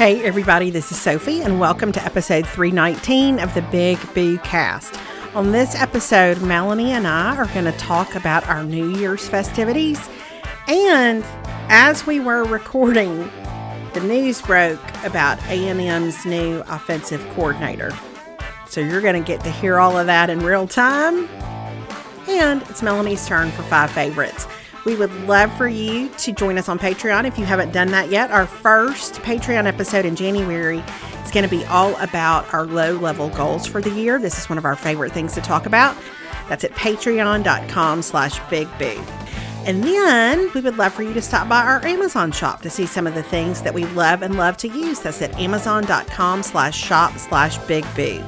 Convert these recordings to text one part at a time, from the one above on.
Hey, everybody, this is Sophie, and welcome to episode 319 of the Big Boo Cast. On this episode, Melanie and I are going to talk about our New Year's festivities. And as we were recording, the news broke about A&M's new offensive coordinator. So you're going to get to hear all of that in real time. And it's Melanie's turn for five favorites. We would love for you to join us on Patreon if you haven't done that yet. Our first Patreon episode in January is going to be all about our low level goals for the year. This is one of our favorite things to talk about. That's at patreon.com slash big boo. And then we would love for you to stop by our Amazon shop to see some of the things that we love and love to use. That's at amazon.com slash shop slash big boo.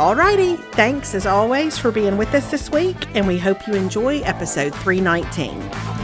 Alrighty, thanks as always for being with us this week, and we hope you enjoy episode 319.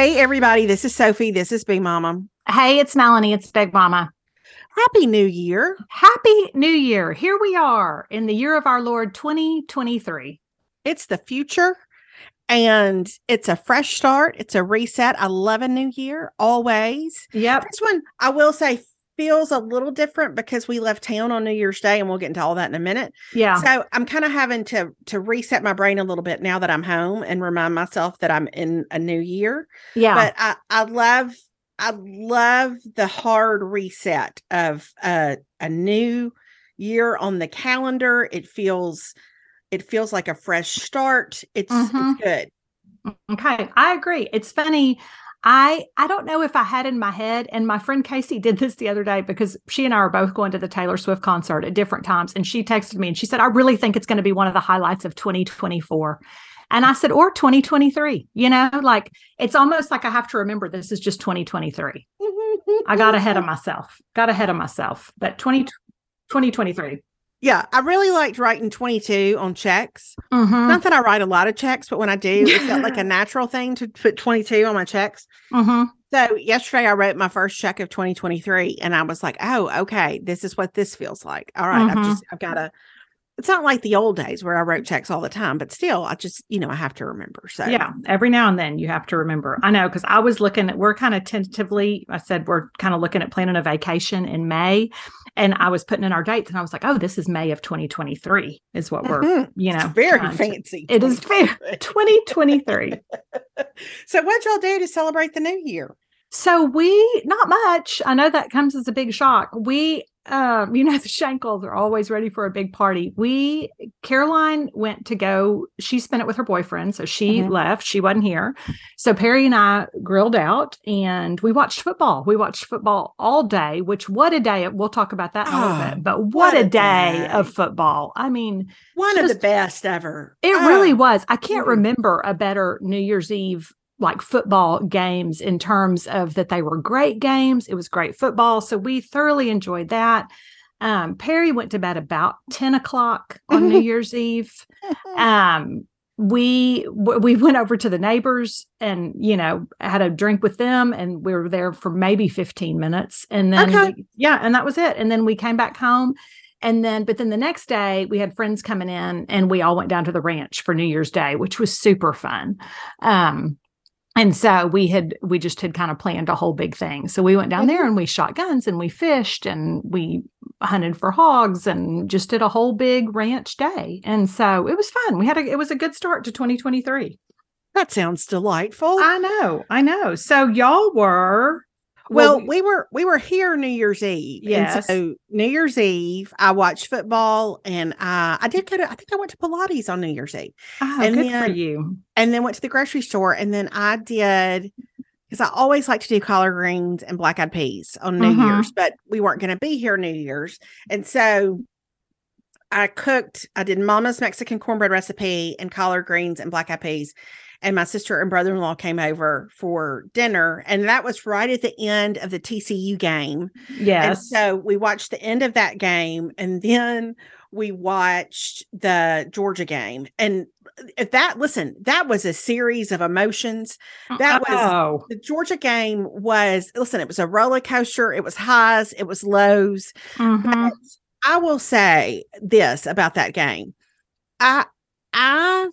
Hey, everybody, this is Sophie. This is Big Mama. Hey, it's Melanie. It's Big Mama. Happy New Year. Happy New Year. Here we are in the year of our Lord 2023. It's the future and it's a fresh start. It's a reset. I love a new year always. Yep. This one, I will say, feels a little different because we left town on New Year's Day and we'll get into all that in a minute. Yeah. So I'm kind of having to to reset my brain a little bit now that I'm home and remind myself that I'm in a new year. yeah. But I I love I love the hard reset of uh, a new year on the calendar. It feels it feels like a fresh start. It's Mhm. it's good. okay. I agree. It's funny. I I don't know if I had in my head, and my friend Casey did this the other day because she and I are both going to the Taylor Swift concert at different times. And she texted me and she said, I really think it's going to be one of the highlights of 2024. And I said, or 2023, you know, like it's almost like I have to remember this is just 2023. I got ahead of myself, got ahead of myself. But 20, 2023. Yeah, I really liked writing 22 on checks. Mhm, Not that I write a lot of checks, but when I do, it felt like a natural thing to put 22 on my checks. mhm. So yesterday I wrote my first check of 2023 and I was like, oh, okay, this is what this feels like. All right, I've Mhm. just I've got to it's not like the old days where I wrote checks all the time, but still I just, you know, I have to remember. So Yeah, every now and then you have to remember. I know because I was looking at, we're kind of tentatively, I said, we're kind of looking at planning a vacation in May. And I was putting in our dates and I was like, oh, this is May of 2023 is what we're, Mhm. you know, it's very trying to- fancy. It is fair. 2023. so what'd y'all do to celebrate the new year? So we not much. I know that comes as a big shock. We um, you know, the Shankles are always ready for a big party. We Caroline went to go, she spent it with her boyfriend. So she Mhm. left. She wasn't here. So Perry and I grilled out and we watched football. We watched football all day, which what a day. We'll talk about that in a little bit. But what, what a a day, day. of football. I mean, One of the best ever. it really Oh, was. I can't mm. remember a better New Year's Eve like football games in terms of that they were great games. It was great football. So we thoroughly enjoyed that. Um, Perry went to bed about 10 o'clock on New Year's Eve. Um, we we went over to the neighbors and you know had a drink with them and we were there for maybe 15 minutes and then Okay. we- yeah and that was it and then we came back home and then but then the next day we had friends coming in and we all went down to the ranch for new year's day which was super fun um and so we had we just had kind of planned a whole big thing so we went down there mm-hmm. and we shot guns and we fished and we hunted for hogs and just did a whole big ranch day. And so it was fun. We had a it was a good start to 2023. That sounds delightful. I know. I know. So y'all were well, well, we were we were here New Year's Eve. Yes. so New Year's Eve, I watched football, and I I did go to. I think I went to Pilates on New Year's Eve. Oh, and good then, for you. And then went to the grocery store, and then I did because I always like to do collard greens and black eyed peas on New Mhm. Year's, but we weren't going to be here New Year's, and so I cooked. I did Mama's Mexican cornbread recipe and collard greens and black eyed peas. And my sister and brother in law came over for dinner, and that was right at the end of the TCU game. And Yes. so we watched the end of that game and then we watched the Georgia game. And if that, listen, that was a series of emotions. That was oh, the Georgia game was, listen, it was a roller coaster. It was highs, it was lows. mhm. But I will say this about that game. I, I,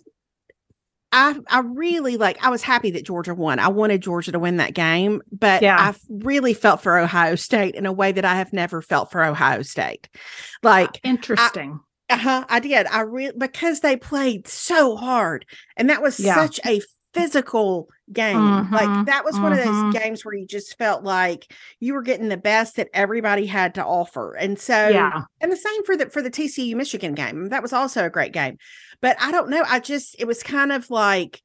I, I really like. I was happy that Georgia won. I wanted Georgia to win that game, but Yeah. I really felt for Ohio State in a way that I have never felt for Ohio State. Like, interesting. uh-huh, I did. I really because they played so hard, and that was Yeah. such a physical game. Mhm, Like that was one of those games where you just felt like you were getting the best that everybody had to offer, and so yeah. and the same for the for the TCU Michigan game. That was also a great game. But I don't know. I just it was kind of like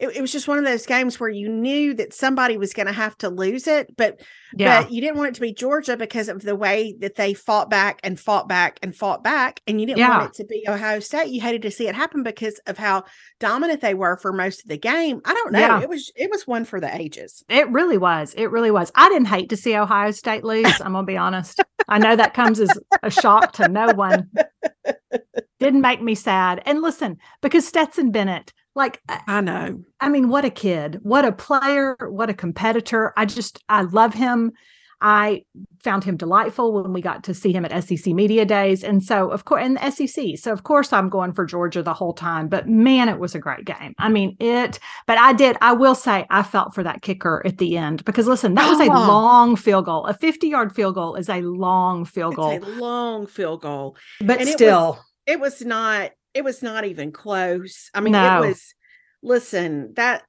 it, it was just one of those games where you knew that somebody was going to have to lose it, but Yeah. but you didn't want it to be Georgia because of the way that they fought back and fought back and fought back, and you didn't Yeah. want it to be Ohio State. You hated to see it happen because of how dominant they were for most of the game. I don't know. Yeah. It was it was one for the ages. It really was. It really was. I didn't hate to see Ohio State lose. I'm gonna be honest. I know that comes as a shock to no one. Didn't make me sad. And listen, because Stetson Bennett, like, I- know. I mean, what a kid, what a player, what a competitor. I just, I love him. I found him delightful when we got to see him at SEC Media Days. And so, of course, and the SEC. So, of course, I'm going for Georgia the whole time. But man, it was a great game. I mean, it, but I did, I will say, I felt for that kicker at the end because listen, that was a Oh. long field goal. A 50 yard field goal is a long field goal. It's a long field goal. but and still, it was not it was not even close i mean No. it was listen that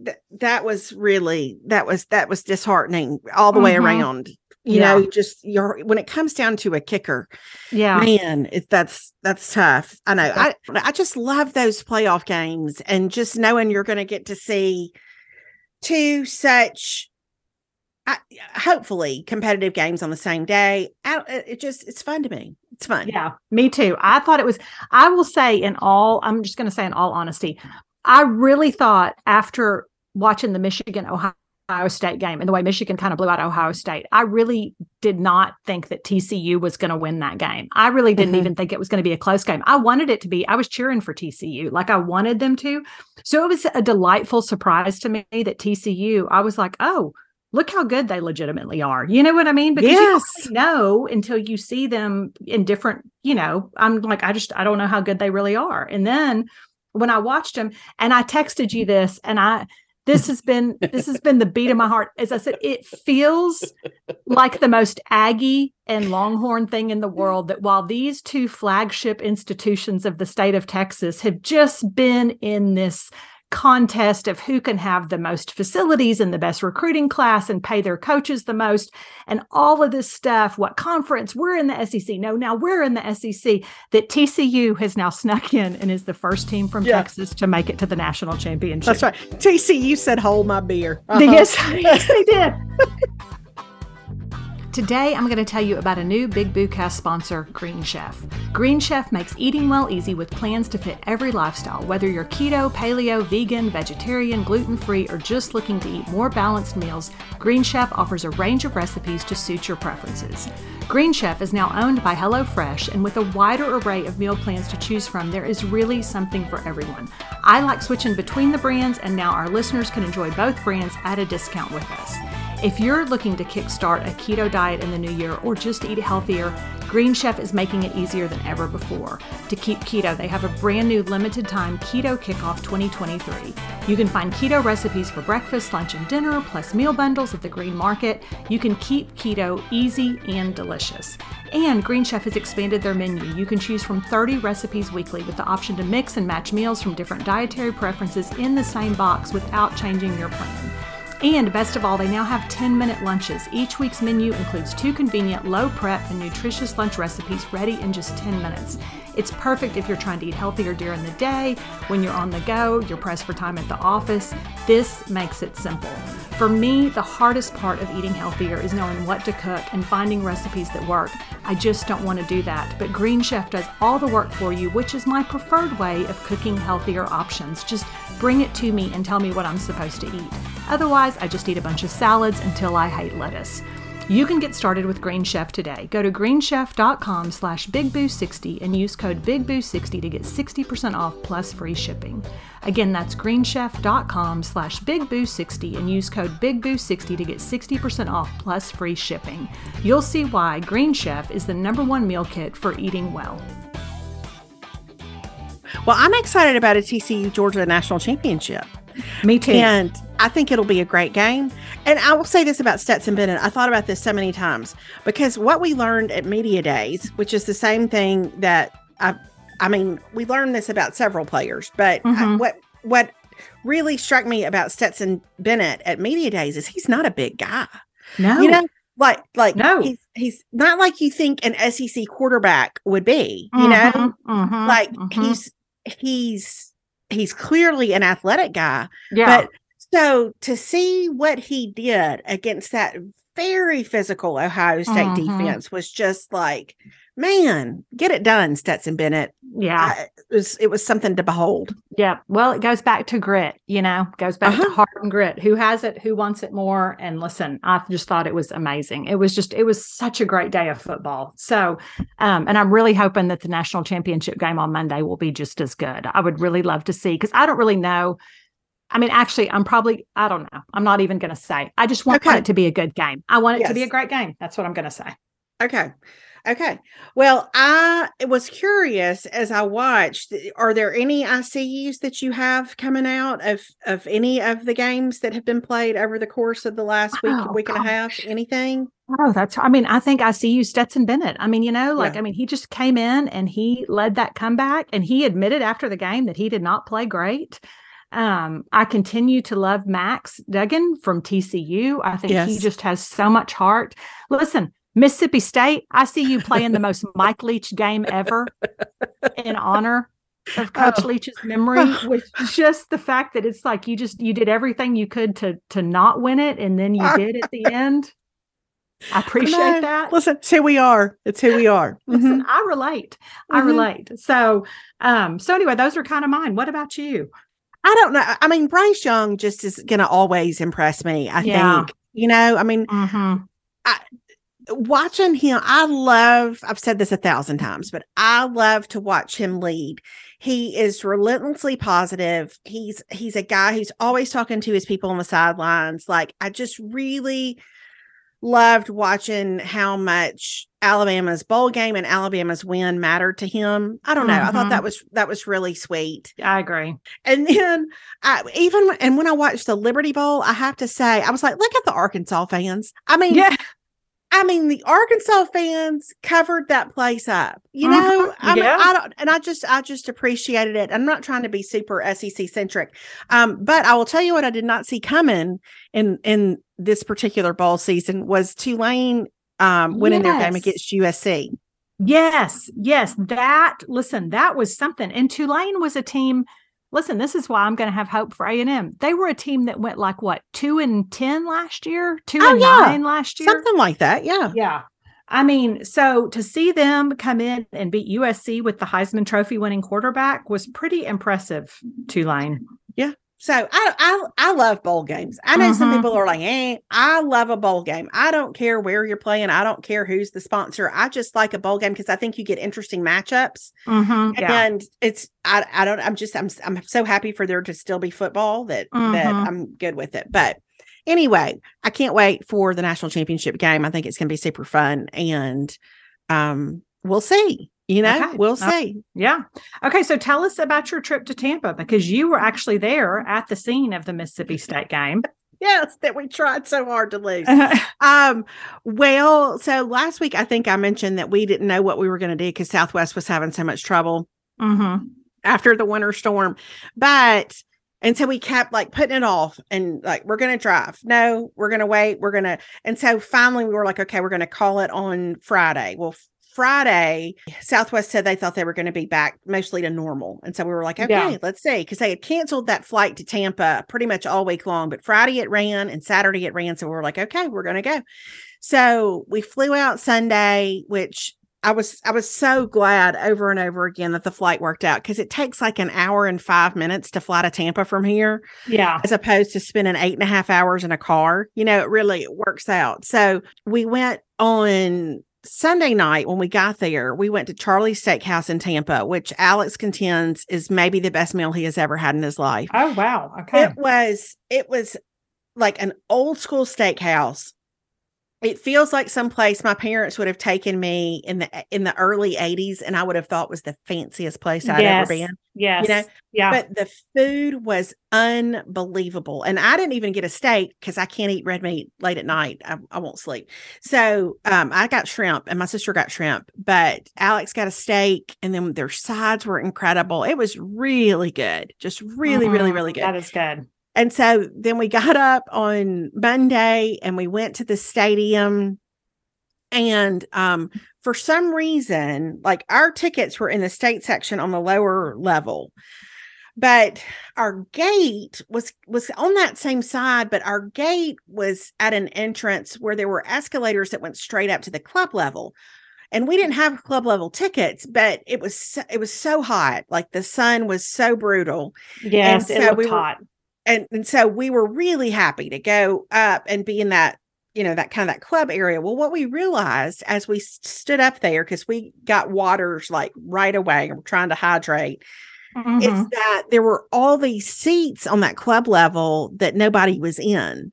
that that was really that was that was disheartening all the way Mhm. around you Yeah. know just your when it comes down to a kicker yeah. man it, that's that's tough i know i i just love those playoff games and just knowing you're going to get to see two such I, hopefully competitive games on the same day I, it just it's fun to me it's fun Yeah, me too. I thought it was, I will say, in all, I'm just going to say, in all honesty, I really thought after watching the Michigan Ohio State game and the way Michigan kind of blew out Ohio State, I really did not think that TCU was going to win that game. I really didn't Mhm. even think it was going to be a close game. I wanted it to be, I was cheering for TCU, like I wanted them to. So it was a delightful surprise to me that TCU, I was like, oh, look how good they legitimately are. You know what I mean? Because you don't really know until you see them in different, you know, I'm like, I just, I don't know how good they really are. And then when I watched them and I texted you this and I, this has been, this has been the beat of my heart. As I said, it feels like the most Aggie and Longhorn thing in the world that while these two flagship institutions of the state of Texas have just been in this contest of who can have the most facilities and the best recruiting class and pay their coaches the most and all of this stuff what conference we're in the SEC no now we're in the SEC that TCU has now snuck in and is the first team from Yeah. Texas to make it to the national championship That's right. TCU said, "Hold my beer." Uh-huh. Yes, yes, they did. Today, I'm going to tell you about a new Big Boo Cast sponsor, Green Chef. Green Chef makes eating well easy with plans to fit every lifestyle, whether you're keto, paleo, vegan, vegetarian, gluten free, or just looking to eat more balanced meals. Green Chef offers a range of recipes to suit your preferences. Green Chef is now owned by HelloFresh, and with a wider array of meal plans to choose from, there is really something for everyone. I like switching between the brands, and now our listeners can enjoy both brands at a discount with us. If you're looking to kickstart a keto diet in the new year or just eat healthier, Green Chef is making it easier than ever before. To keep keto, they have a brand new limited time Keto Kickoff 2023. You can find keto recipes for breakfast, lunch, and dinner, plus meal bundles at the Green Market. You can keep keto easy and delicious. And Green Chef has expanded their menu. You can choose from 30 recipes weekly with the option to mix and match meals from different dietary preferences in the same box without changing your plan. And best of all, they now have 10 minute lunches. Each week's menu includes two convenient, low prep, and nutritious lunch recipes ready in just 10 minutes. It's perfect if you're trying to eat healthier during the day, when you're on the go, you're pressed for time at the office. This makes it simple. For me, the hardest part of eating healthier is knowing what to cook and finding recipes that work. I just don't want to do that. But Green Chef does all the work for you, which is my preferred way of cooking healthier options. Just bring it to me and tell me what I'm supposed to eat. Otherwise, I just eat a bunch of salads until I hate lettuce. You can get started with Green Chef today. Go to greenchef.com slash bigboo60 and use code bigboo60 to get 60% off plus free shipping. Again, that's greenchef.com slash bigboo60 and use code bigboo60 to get 60% off plus free shipping. You'll see why Green Chef is the number one meal kit for eating well. Well, I'm excited about a TCU Georgia National Championship. Me too. And I think it'll be a great game. And I will say this about Stetson Bennett. I thought about this so many times because what we learned at Media Days, which is the same thing that I, I mean, we learned this about several players, but I, Mhm. what what really struck me about Stetson Bennett at Media Days is he's not a big guy. no. You know, like like No. he's he's not like you think an SEC quarterback would be. You know, Mhm, mhm, like mhm. he's he's he's clearly an athletic guy yeah. but so to see what he did against that very physical ohio state Mhm. defense was just like man get it done stetson bennett yeah. I- it was it was something to behold Yeah. Well, it goes back to grit, you know, goes back to Uh-huh. heart and grit. Who has it? Who wants it more? And listen, I just thought it was amazing. It was just, it was such a great day of football. So, um, and I'm really hoping that the national championship game on Monday will be just as good. I would really love to see because I don't really know. I mean, actually, I'm probably, I don't know. I'm not even going to say. I just want Okay. it to be a good game. I want it to be a great game. That's what I'm going to say. okay okay well i was curious as i watched are there any I See Yous that you have coming out of of any of the games that have been played over the course of the last week Oh, week and a half anything Oh, that's, I mean, I think I see you, Stetson Bennett. I mean, you know, like, Yeah. I mean, he just came in and he led that comeback and he admitted after the game that he did not play great. Um, I continue to love Max Duggan from TCU. I think he just has so much heart. Listen, Mississippi State, I see you playing the most Mike Leach game ever in honor of Coach Oh. Leach's memory, with just the fact that it's like you just you did everything you could to to not win it, and then you did at the end. I appreciate that. listen it's who we are it's who we are Listen, I relate. I Mhm. relate. So, um, so anyway, those are kind of mine. What about you? I don't know. I mean, Bryce Young just is going to always impress me. I Yeah. think, you know, I mean, Mm-hmm. watching him, I love, I've said this a thousand times, but I love to watch him lead. He is relentlessly positive. He's, he's a guy who's always talking to his people on the sidelines. Like, I just really loved watching how much Alabama's bowl game and Alabama's win mattered to him. I don't know. I thought that was, that was really sweet. I agree. And then I even and when I watched the Liberty Bowl, I have to say, I was like, look at the Arkansas fans. I mean, Yeah. I mean, the Arkansas fans covered that place up. You know, Mhm. I mean, Yeah. I don't, and I just, I just appreciated it. I'm not trying to be super SEC centric, um, but I will tell you what I did not see coming in in this particular bowl season was Tulane um, winning their game against USC. Yes, yes. That listen, that was something. And Tulane was a team. Listen, this is why I'm going to have hope for A and M. They were a team that went like what two and ten last year, two Oh, and yeah. nine last year. Something like that. Yeah. Yeah. I mean, so to see them come in and beat USC with the Heisman Trophy winning quarterback was pretty impressive, Tulane. So I I I love bowl games. I know some Mhm. people are like, eh, I love a bowl game. I don't care where you're playing. I don't care who's the sponsor. I just like a bowl game because I think you get interesting matchups. Mm-hmm. Yeah. And it's I I don't I'm just I'm I'm so happy for there to still be football that that Mhm. I'm good with it. But anyway, I can't wait for the national championship game. I think it's going to be super fun and um, we'll see. You know, Okay. we'll Uh, see. Yeah. Okay. So tell us about your trip to Tampa because you were actually there at the scene of the Mississippi State game. yes, that we tried so hard to lose. Um, well, so last week I think I mentioned that we didn't know what we were going to do because Southwest was having so much trouble mm-hmm. after the winter storm. But and so we kept like putting it off and like we're gonna drive. No, we're gonna wait. We're gonna and so finally we were like, okay, we're gonna call it on Friday. Well, Friday, Southwest said they thought they were going to be back mostly to normal. And so we were like, okay, Yeah. let's see. Because they had canceled that flight to Tampa pretty much all week long, but Friday it ran and Saturday it ran. So we were like, okay, we're going to go. So we flew out Sunday, which I was I was so glad over and over again that the flight worked out because it takes like an hour and five minutes to fly to Tampa from here Yeah. as opposed to spending eight and a half hours in a car. You know, it really works out. So we went on Sunday night when we got there, we went to Charley's Steakhouse in Tampa, which Alex contends is maybe the best meal he has ever had in his life. Oh, wow. Okay. It was it was like an old school steakhouse. It feels like some place my parents would have taken me in the in the early 80s and I would have thought was the fanciest place I'd Yes. ever been. yes. You know, yeah. But the food was unbelievable. And I didn't even get a steak because I can't eat red meat late at night. I, I won't sleep. So um, I got shrimp and my sister got shrimp, but Alex got a steak and then their sides were incredible. It was really good. Just really, really, Mhm. really good. That is good. And so then we got up on Monday and we went to the stadium. And um, for some reason, like our tickets were in the state section on the lower level, but our gate was was on that same side. But our gate was at an entrance where there were escalators that went straight up to the club level. And we didn't have club level tickets, but it was it was so hot, like the sun was so brutal Yes. it so looked we were- hot. And and so we were really happy to go up and be in that you know that kind of that club area well what we realized as we stood up there because we got waters like right away and we're trying to hydrate Mhm. is that there were all these seats on that club level that nobody was in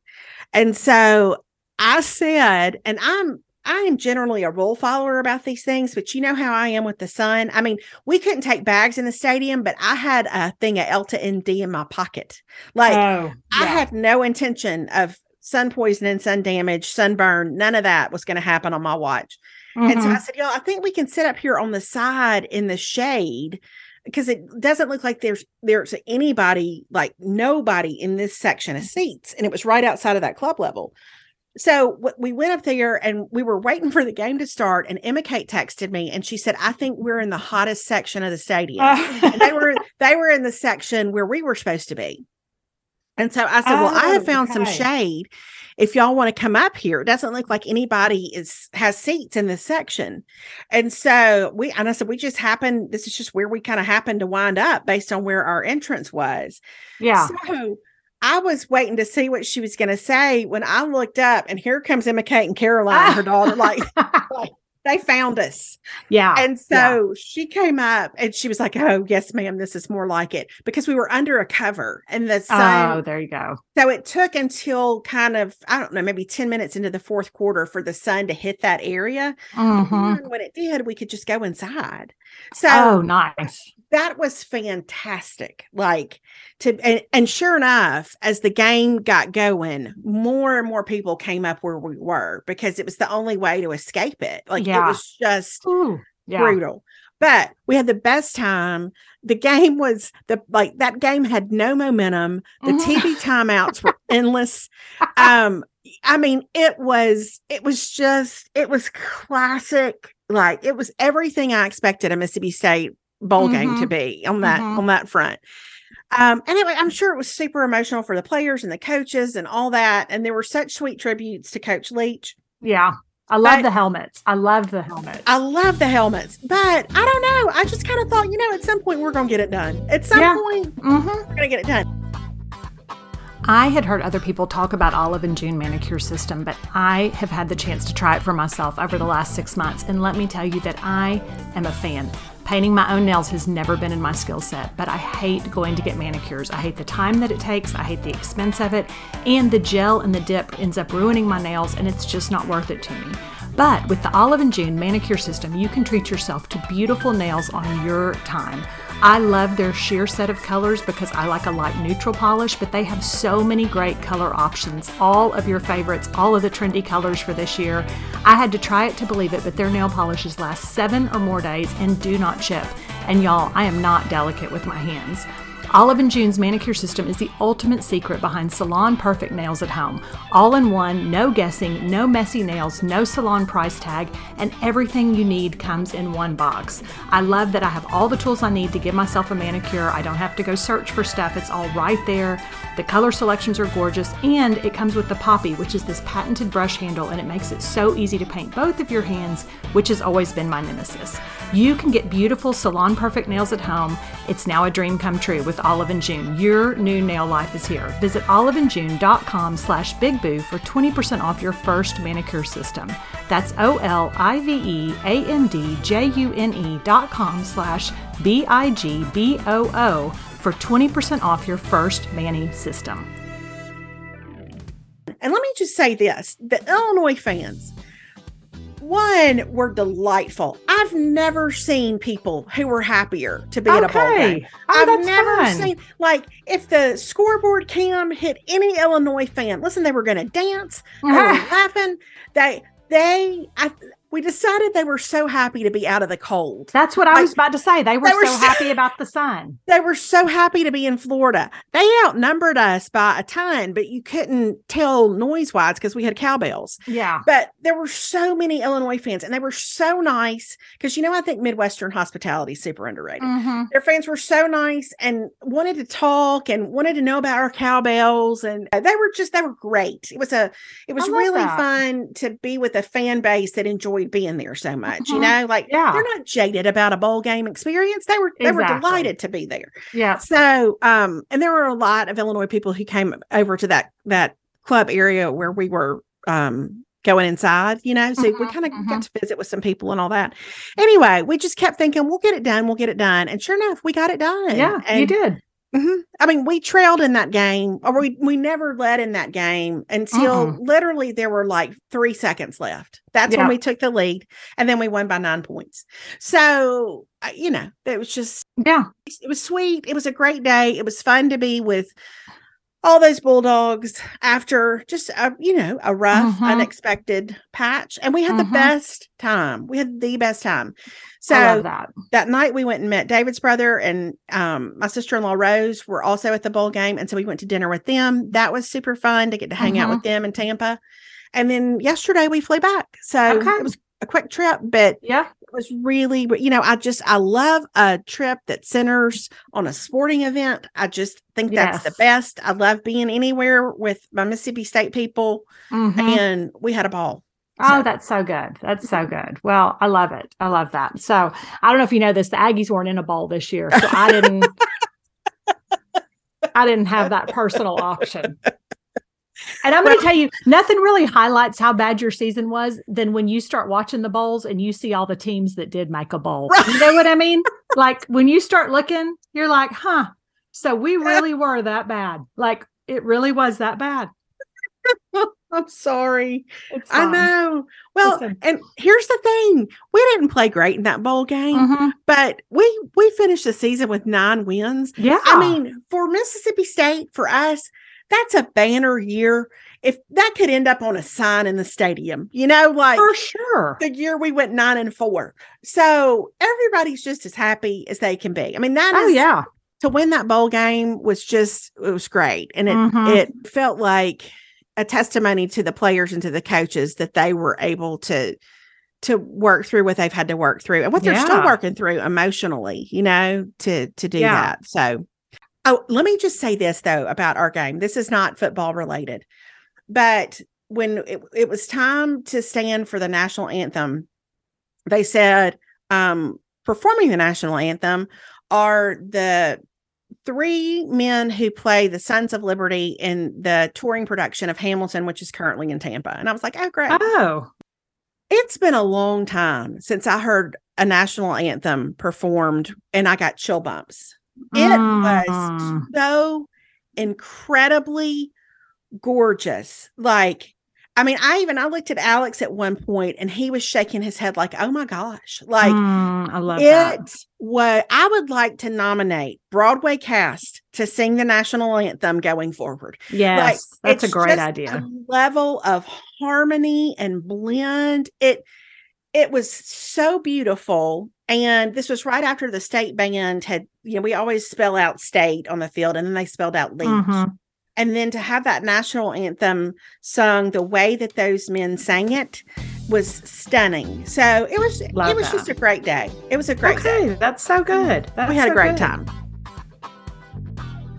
and so i said and i'm I am generally a rule follower about these things, but you know how I am with the sun. I mean, we couldn't take bags in the stadium, but I had a thing of EltaMD in my pocket. Like oh, I yeah. had no intention of sun poisoning, sun damage, sunburn. None of that was going to happen on my watch. And so. I mm-hmm. said, y'all, I think we can sit up here on the side in the shade because it doesn't look like there's there's anybody like nobody in this section of seats and it was right outside of that club level so we went up there and we were waiting for the game to start and emma kate texted me and she said i think we're in the hottest section of the stadium. Oh. And they were they were in the section where we were supposed to be. And so i said well i have Oh, found some shade. If y'all want to come up here it doesn't look like anybody is has seats in this section. And so we and i said we just happened this is just where we kind of happened to wind up based on where our entrance was. Yeah. so I was waiting to see what she was going to say when I looked up, and here comes Emma Kate and Caroline, her daughter. Like, like they found us. yeah. And so she came up and she was like, Oh, yes, ma'am, this is more like it because we were under a cover and the sun. oh, there you go. so it took until kind of, I don't know, maybe 10 minutes into the fourth quarter for the sun to hit that area. Mhm. then when it did, we could just go inside. So Oh, nice. That was fantastic like to and, and sure enough as the game got going more and more people came up where we were because it was the only way to escape it like Yeah. it was just Ooh, yeah. brutal but we had the best time the game was the like that game had no momentum the Mhm. tv timeouts were endless um i mean it was it was just it was classic like it was everything i expected a mississippi state bowl game to be on that Mhm. on that front um anyway i'm sure it was super emotional for the players and the coaches and all that and there were such sweet tributes to coach leach Yeah. I love But- the helmets. I love the helmets. I love the helmets, but I don't know. I just kind of thought, you know, at some point we're going to get it done. At some Yeah. point, Mhm. we're going to get it done. I had heard other people talk about Olive and June manicure system, but I have had the chance to try it for myself over the last six months. And let me tell you that I am a fan. Painting my own nails has never been in my skill set, but I hate going to get manicures. I hate the time that it takes, I hate the expense of it, and the gel and the dip ends up ruining my nails, and it's just not worth it to me. But with the Olive and June manicure system, you can treat yourself to beautiful nails on your time. I love their sheer set of colors because I like a light neutral polish, but they have so many great color options. All of your favorites, all of the trendy colors for this year. I had to try it to believe it, but their nail polishes last seven or more days and do not chip. And y'all, I am not delicate with my hands. Olive and June's manicure system is the ultimate secret behind salon perfect nails at home. All in one, no guessing, no messy nails, no salon price tag, and everything you need comes in one box. I love that I have all the tools I need to give myself a manicure. I don't have to go search for stuff, it's all right there. The color selections are gorgeous, and it comes with the Poppy, which is this patented brush handle, and it makes it so easy to paint both of your hands, which has always been my nemesis. You can get beautiful salon perfect nails at home. It's now a dream come true with Olive and June. Your new nail life is here. Visit oliveandjune.com slash bigboo for 20% off your first manicure system. That's O-L-I-V-E-A-N-D-J-U-N-E dot com slash B-I-G-B-O-O for 20% off your first Mani system. And let me just say this the Illinois fans, one, were delightful. I've never seen people who were happier to be at a bowl game. Oh, I've that's never fun. seen like if the scoreboard cam hit any Illinois fan, listen, they were going to dance, they were laughing. They they I we decided they were so happy to be out of the cold. That's what I Like, was about to say. They were, they were so so- happy about the sun. They were so happy to be in Florida. They outnumbered us by a ton, but you couldn't tell noise wise because we had cowbells. Yeah. But there were so many Illinois fans, and they were so nice because you know I think Midwestern hospitality is super underrated. Mhm. Their fans were so nice and wanted to talk and wanted to know about our cowbells, and they were just they were great. It was a it was really that. fun to be with a fan base that enjoyed being there so much. You Mhm. know, like Yeah. they're not jaded about a bowl game experience. They were they were delighted to be there. Yeah. So, um, and there were a lot of Illinois people who came over to that that club area where we were um going inside, you know. So we Mhm, kind of mhm. got to visit with some people and all that. Anyway, we just kept thinking, we'll get it done, we'll get it done. And sure enough, we got it done. Yeah. and, you did. Mhm. I mean, we trailed in that game, or we we never led in that game until literally there were like three seconds left. That's when we took the lead, and then we won by nine points. So, uh, you know, it was just Yeah. it was sweet. It was a great day. It was fun to be with all those bulldogs after just a you know a rough, Mhm. unexpected patch, and we had the Mhm. best time. We had the best time. So that. that night we went and met David's brother and um, my sister-in-law Rose were also at the bowl game. And so we went to dinner with them. That was super fun to get to hang out Mhm. with them in Tampa. And then yesterday we flew back. So Okay. it was a quick trip, but Yeah. it was really, you know, I just, I love a trip that centers on a sporting event. I just think that's the best. I love being anywhere with my Mississippi State people Mhm. and we had a ball. Oh, So- that's so good. That's so good. Well, I love it. I love that. So I don't know if you know this, the Aggies weren't in a bowl this year. So I didn't I didn't have that personal option. And I'm going to tell you, nothing really highlights how bad your season was than when you start watching the bowls and you see all the teams that did make a bowl. You know what I mean? Like when you start looking, you're like, huh. So we really were that bad. Like it really was that bad. I'm sorry. I know. Well, Listen. and here's the thing: we didn't play great in that bowl game, Mhm. but we we finished the season with nine wins. Yeah. I mean, for Mississippi State, for us, that's a banner year. If that could end up on a sign in the stadium, you know, like for sure. the year we went nine and four. So everybody's just as happy as they can be. I mean, that Oh, yeah. to win that bowl game was just it was great and it Mhm. it felt like a testimony to the players and to the coaches that they were able to to work through what they've had to work through and what they're still working through emotionally you know to to do Yeah. that so. Oh let me just say this though about our game. This is not football related but when it, it was time to stand for the national anthem they said um performing the national anthem are the three men who play the Sons of Liberty in the touring production of Hamilton, which is currently in Tampa. And I was like, oh, great. Oh, It's been a long time since I heard a national anthem performed and I got chill bumps. It was Mm. so incredibly gorgeous. Like, I mean, I even I looked at Alex at one point and he was shaking his head like, "Oh my gosh!" Like Mm, I love it that. was. I would like to nominate Broadway cast to sing the national anthem going forward. Yes, that's a great idea. level of harmony and blend. It it was so beautiful. And this was right after the state band had, you know, we always spell out state on the field and then they spelled out league. Mhm. And then to have that national anthem sung the way that those men sang it was stunning. So it was Love it was that. just a great day. It was a great day. Okay, that's so good. That's We had a great good. time.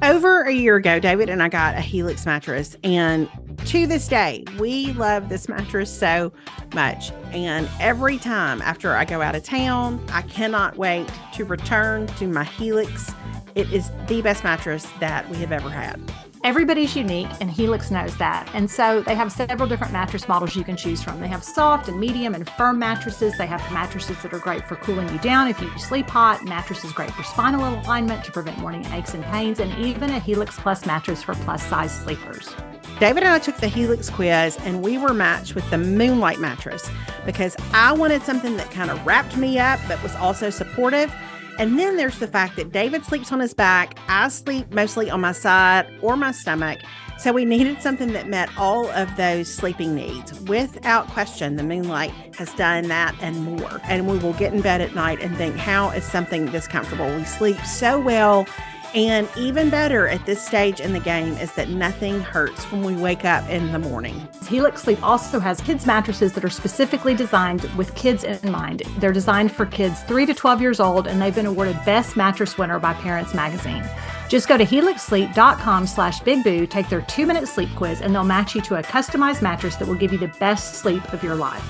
Over a year ago, David and I got a Helix mattress, and to this day, we love this mattress so much. And every time after I go out of town, I cannot wait to return to my Helix. It is the best mattress that we have ever had. Everybody's unique, and Helix knows that. And so they have several different mattress models you can choose from. They have soft and medium and firm mattresses. They have mattresses that are great for cooling you down if you sleep hot. Mattresses great for spinal alignment to prevent morning aches and pains, and even a Helix Plus mattress for plus size sleepers. David and I took the Helix quiz and we were matched with the Moonlight mattress because I wanted something that kind of wrapped me up but was also supportive. And then there's the fact that David sleeps on his back, I sleep mostly on my side or my stomach. So we needed something that met all of those sleeping needs. Without question, the Moonlight has done that and more. And we will get in bed at night and think, how is something this comfortable? We sleep so well. And even better at this stage in the game is that nothing hurts when we wake up in the morning. Helix Sleep also has kids mattresses that are specifically designed with kids in mind. They're designed for kids 3 to 12 years old and they've been awarded best mattress winner by Parents Magazine. Just go to helixsleep.com slash bigboo, take their two-minute sleep quiz, and they'll match you to a customized mattress that will give you the best sleep of your life.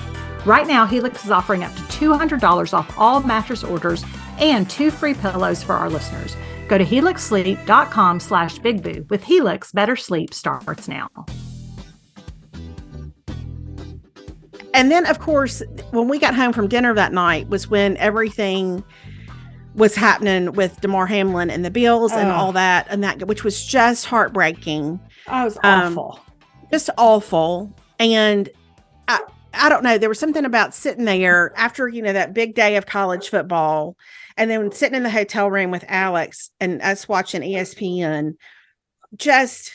Right now, Helix is offering up to $200 off all mattress orders and two free pillows for our listeners. Go to helixsleep.com slash bigboo. With Helix, better sleep starts now. And then, of course, when we got home from dinner that night was when everything was happening with Damar Hamlin and the Bills and all that, and that, which was just heartbreaking. Oh, it was Um, awful. just awful. And I, I don't know. There was something about sitting there after, you know, that big day of college football and then sitting in the hotel room with Alex and us watching ESPN. Just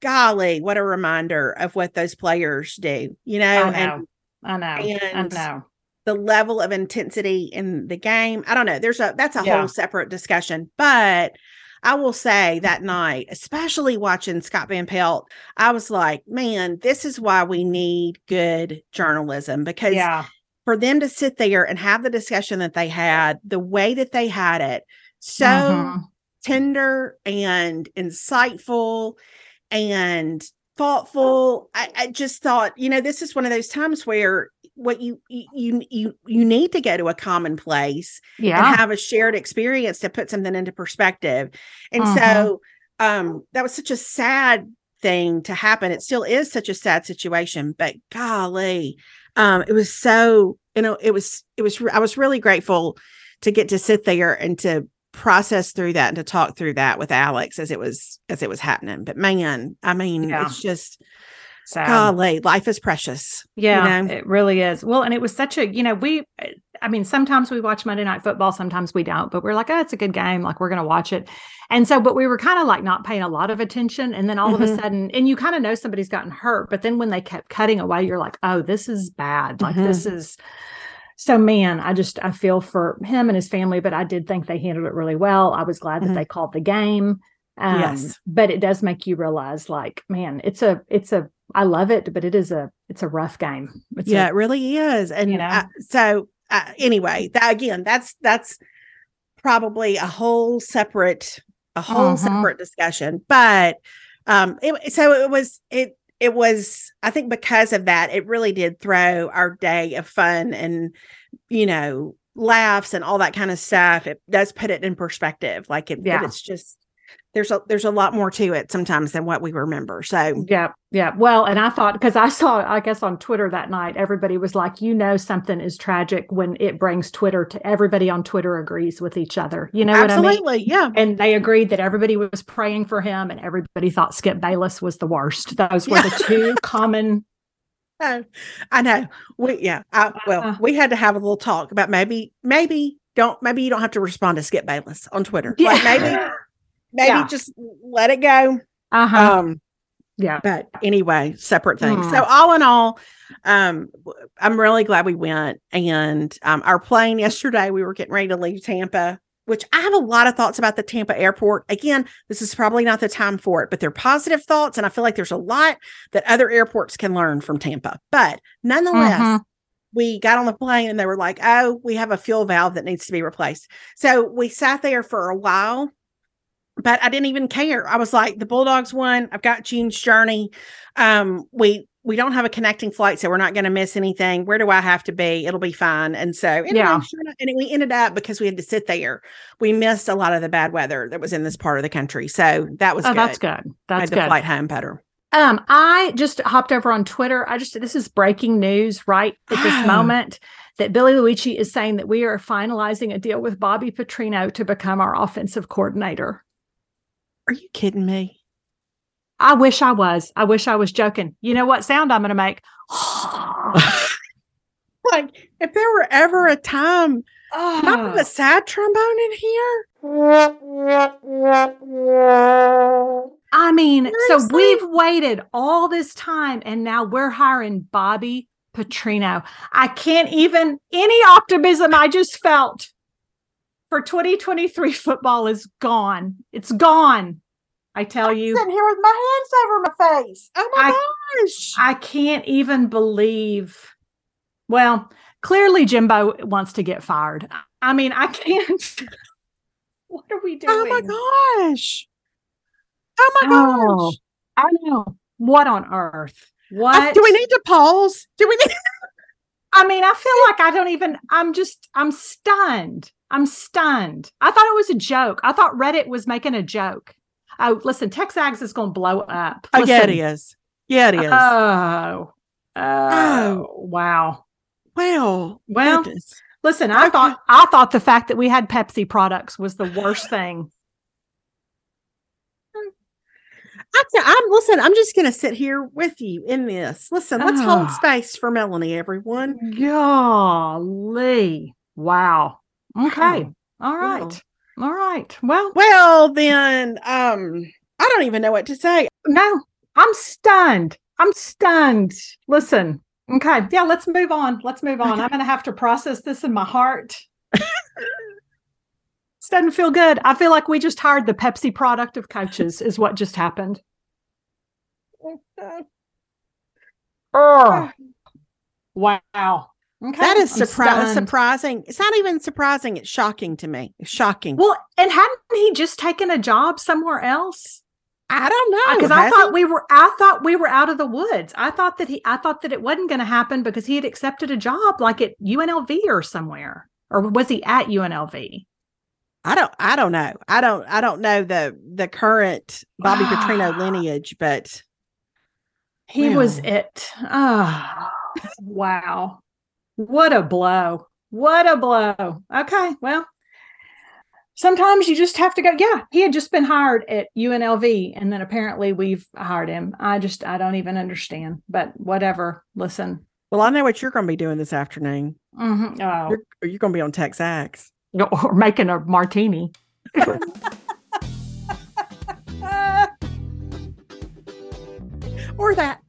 golly, what a reminder of what those players do, you know, I and know. I know. and- I know. the level of intensity in the game. I don't know. There's a that's a Yeah. whole separate discussion. But I will say that night, especially watching Scott Van Pelt, I was like, man, this is why we need good journalism because Yeah. For them to sit there and have the discussion that they had, the way that they had it, so Mhm. tender and insightful and thoughtful. I, I just thought, you know, this is one of those times where what you you you you need to go to a common place Yeah. and have a shared experience to put something into perspective. And Mhm. so um that was such a sad thing to happen. It still is such a sad situation, but golly, um it was so, you know, it was it was I was really grateful to get to sit there and to process through that and to talk through that with Alex as it was as it was happening. But man, I mean, Yeah. it's just Sad. golly, life is precious. Yeah, know? it really is. Well, and it was such a, you know, we, I mean, sometimes we watch Monday Night Football, sometimes we don't, but we're like, oh, it's a good game. Like, we're going to watch it. And so, but we were kind of like not paying a lot of attention. And then all of a Mhm. sudden, and you kind of know somebody's gotten hurt, but then when they kept cutting away, you're like, oh, this is bad. Like, Mhm. this is. So, man, I just, I feel for him and his family, but I did think they handled it really well. I was glad that Mhm. they called the game. Um, Yes. But it does make you realize, like, man, it's a, it's a, I love it, but it is a, it's a rough game. It's a- yeah, it really is. And you know? uh, so uh, anyway, that again, that's that's probably a whole separate a whole Mhm. separate discussion. But um it, so it was it it was I think because of that it really did throw our day of fun and you know laughs and all that kind of stuff. It does put it in perspective. Like it, Yeah. it's just there's a there's a lot more to it sometimes than what we remember. So Yeah, yeah. Well, and I thought because I saw, I guess on Twitter that night, everybody was like, you know, something is tragic when it brings Twitter to everybody on Twitter agrees with each other. You know what I mean? absolutely, yeah. And they agreed that everybody was praying for him, and everybody thought Skip Bayless was the worst. Those were the two common I, I know. We yeah. I, well, uh, we had to have a little talk about maybe maybe don't maybe you don't have to respond to Skip Bayless on Twitter. Yeah. Like maybe maybe yeah. just let it go. Uh-huh. Um yeah. But anyway, separate things. Mm. So all in all, um, I'm really glad we went. And um, our plane yesterday, we were getting ready to leave Tampa, which I have a lot of thoughts about the Tampa airport. Again, this is probably not the time for it, but they're positive thoughts. And I feel like there's a lot that other airports can learn from Tampa. But nonetheless, mm-hmm. we got on the plane and they were like, oh, we have a fuel valve that needs to be replaced. So we sat there for a while but I didn't even care. I was like, the Bulldogs won. I've got June's Journey. Um, we we don't have a connecting flight, so we're not going to miss anything. Where do I have to be? It'll be fine. And so, anyway, yeah, sure and we ended up because we had to sit there. We missed a lot of the bad weather that was in this part of the country, so that was oh, good. that's good. That's Made good. The flight home better. Um, I just hopped over on Twitter. I just this is breaking news right at this moment that Billy Liucci is saying that we are finalizing a deal with Bobby Petrino to become our offensive coordinator. Are you kidding me? I wish I was. I wish I was joking. You know what sound I'm going to make? like if there were ever a time, oh. not a sad trombone in here. I mean, Seriously? so we've waited all this time and now we're hiring Bobby Petrino. I can't even any optimism I just felt for 2023 football is gone. It's gone. I tell I'm you. Sitting here with my hands over my face. Oh my I, gosh. I can't even believe. Well, clearly Jimbo wants to get fired. I mean, I can't. what are we doing? Oh my gosh. Oh my oh, gosh. I know. What on earth? What? do we need to pause? Do we need I mean, I feel like I don't even I'm just I'm stunned. I'm stunned. I thought it was a joke. I thought Reddit was making a joke. Oh, listen, Texags is going to blow up. Oh, yeah, it is. Yeah, it is. Oh, oh, oh. wow. Well, well. Goodness. Listen, I okay. thought I thought the fact that we had Pepsi products was the worst thing. I, am listen. I'm just going to sit here with you in this. Listen, let's oh. hold ah. space for Melanie, everyone. Golly, wow. Okay. All right. All right. Well, well, then, um, I don't even know what to say. No, I'm stunned. I'm stunned. Listen. Okay. Yeah, let's move on. Let's move on. Okay. I'm going to have to process this in my heart. this doesn't feel good. I feel like we just hired the Pepsi product of coaches, is what just happened. oh, wow. Okay. That is surpri- surprising. It's not even surprising. It's shocking to me. It's shocking. Well, and hadn't he just taken a job somewhere else? I don't know because I thought we were. I thought we were out of the woods. I thought that he. I thought that it wasn't going to happen because he had accepted a job like at UNLV or somewhere, or was he at UNLV? I don't. I don't know. I don't. I don't know the the current Bobby Petrino lineage, but he well. was it. Oh, wow. What a blow. What a blow. Okay. Well, sometimes you just have to go. Yeah, he had just been hired at UNLV, and then apparently we've hired him. I just, I don't even understand, but whatever. Listen. Well, I know what you're going to be doing this afternoon. Mm-hmm. Oh. You're, you're going to be on Texags. Or making a martini. or that.